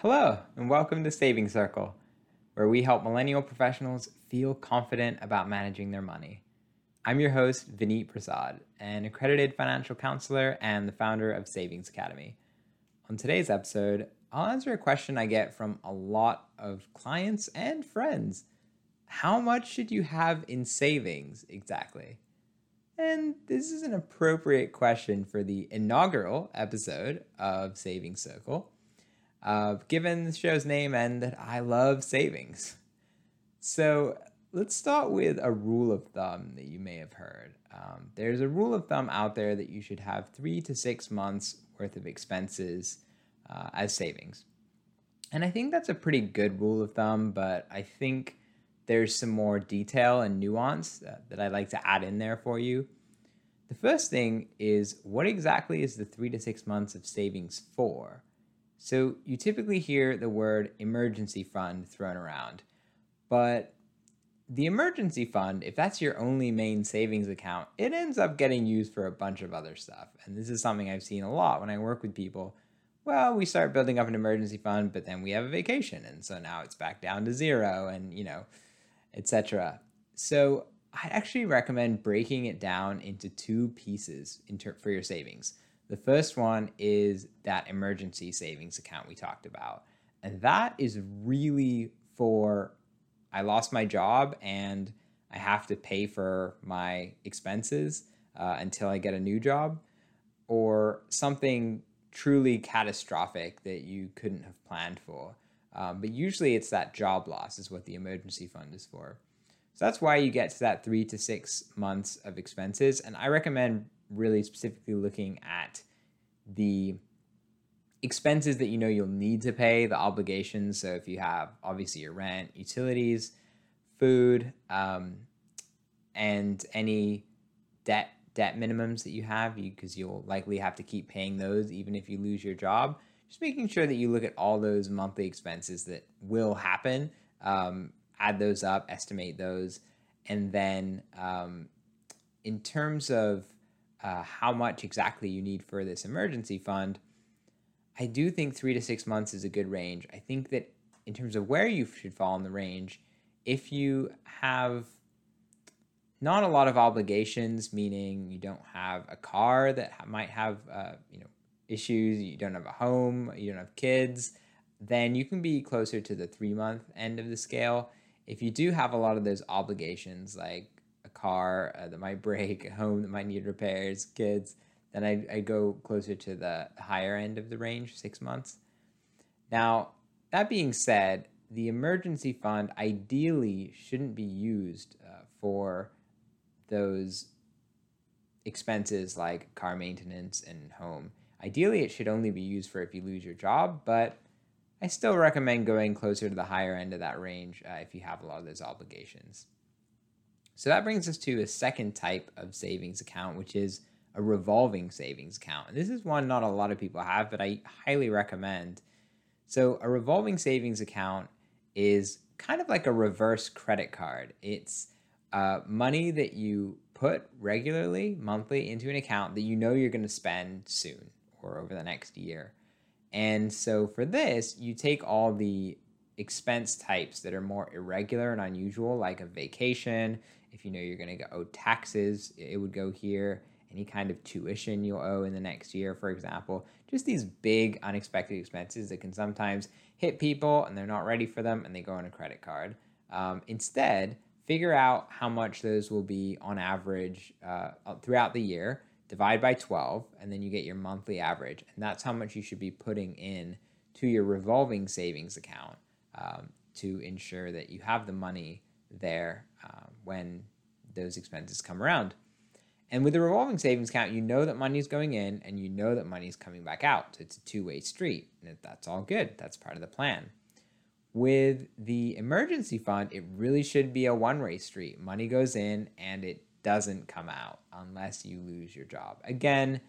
Hello, and welcome to Saving Circle, where we help millennial professionals feel confident about managing their money. I'm your host, Vineet Prasad, an accredited financial counselor and the founder of Savings Academy. On today's episode, I'll answer a question I get from a lot of clients and friends. How much should you have in savings exactly? And this is an appropriate question for the inaugural episode of Savings Circle uh, given the show's name and that I love savings. So let's start with a rule of thumb that you may have heard. Um, there's a rule of thumb out there that you should have three to six months worth of expenses uh, as savings. And I think that's a pretty good rule of thumb, but I think there's some more detail and nuance that, that I'd like to add in there for you. The first thing is what exactly is the three to six months of savings for? So you typically hear the word emergency fund thrown around, but the emergency fund, if that's your only main savings account, it ends up getting used for a bunch of other stuff. And this is something I've seen a lot when I work with people. Well, we start building up an emergency fund, but then we have a vacation, and so now it's back down to zero, and you know, etc. So I'd actually recommend breaking it down into two pieces for your savings. The first one is that emergency savings account we talked about. And that is really for I lost my job and I have to pay for my expenses uh, until I get a new job, or something truly catastrophic that you couldn't have planned for. Um, but usually it's that job loss is what the emergency fund is for. So that's why you get to that three to six months of expenses. And I recommend really specifically looking at the expenses that you know you'll need to pay, the obligations. So if you have obviously your rent, utilities, food, um, and any debt debt minimums that you have, because you, will likely have to keep paying those even if you lose your job. Just making sure that you look at all those monthly expenses that will happen, um, add those up, estimate those, and then um, in terms of uh, how much exactly you need for this emergency fund, I do think three to six months is a good range. I think that in terms of where you should fall in the range, if you have not a lot of obligations, meaning you don't have a car that might have uh, you know issues, you don't have a home, you don't have kids, then you can be closer to the three month end of the scale. If you do have a lot of those obligations, like a car uh, that might break, a home that might need repairs, kids, then I I go closer to the higher end of the range, six months. Now, that being said, the emergency fund ideally shouldn't be used uh, for those expenses like car maintenance and home. Ideally, it should only be used for if you lose your job, but I still recommend going closer to the higher end of that range uh, if you have a lot of those obligations. So that brings us to a second type of savings account, which is a revolving savings account. And this is one not a lot of people have, but I highly recommend. So a revolving savings account is kind of like a reverse credit card. It's uh, money that you put regularly, monthly, into an account that you know you're going to spend soon or over the next year. And so for this, you take all the expense types that are more irregular and unusual, like a vacation, if you know you're going to owe taxes, it would go here. Any kind of tuition you'll owe in the next year, for example. Just these big unexpected expenses that can sometimes hit people and they're not ready for them and they go on a credit card. Um, instead, figure out how much those will be on average uh, throughout the year, divide by 12, and then you get your monthly average. And that's how much you should be putting in to your revolving savings account um, to ensure that you have the money there uh, when those expenses come around. And with the revolving savings account, you know that money is going in and you know that money is coming back out. So it's a two way street. And that's all good. That's part of the plan. With the emergency fund, it really should be a one way street. Money goes in and it doesn't come out unless you lose your job. Again,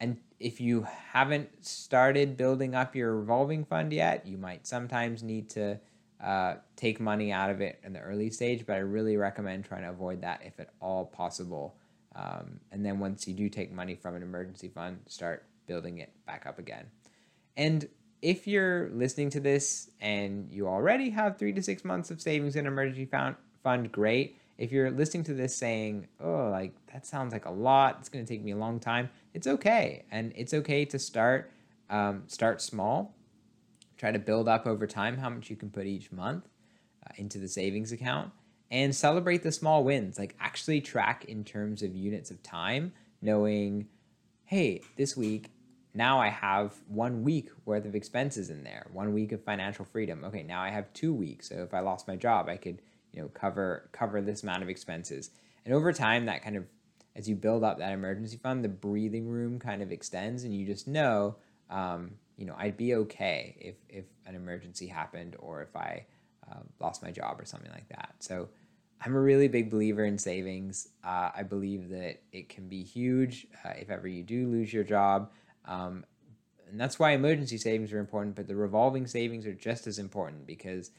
and if you haven't started building up your revolving fund yet, you might sometimes need to uh, take money out of it in the early stage, but I really recommend trying to avoid that if at all possible. Um, and then once you do take money from an emergency fund, start building it back up again. And if you're listening to this and you already have three to six months of savings in emergency fund, fund great. If you're listening to this saying, oh, like that sounds like a lot, it's going to take me a long time, it's okay. And it's okay to start um, start small. Try to build up over time how much you can put each month uh, into the savings account and celebrate the small wins. Like actually track in terms of units of time, knowing, hey, this week now I have one week worth of expenses in there, one week of financial freedom. Okay, now I have two weeks. So if I lost my job, I could, you know, cover cover this amount of expenses. And over time, that kind of as you build up that emergency fund, the breathing room kind of extends, and you just know, um, you know, I'd be okay if if an emergency happened or if I uh, lost my job or something like that. So I'm a really big believer in savings. Uh, I believe that it can be huge uh, if ever you do lose your job. Um, and that's why emergency savings are important, but the revolving savings are just as important because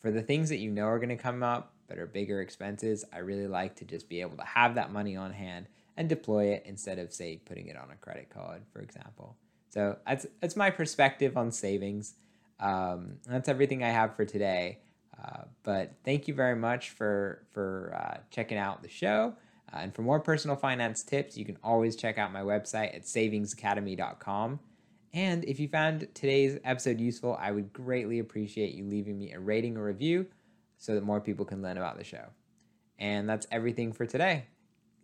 for the things that you know are going to come up that are bigger expenses, I really like to just be able to have that money on hand and deploy it instead of, say, putting it on a credit card, for example. So that's, that's my perspective on savings. Um, that's everything I have for today. Uh, but thank you very much for for uh, checking out the show. Uh, and for more personal finance tips, you can always check out my website at savingsacademy.com. And if you found today's episode useful, I would greatly appreciate you leaving me a rating or review so that more people can learn about the show. And that's everything for today.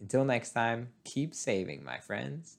Until next time, keep saving, my friends.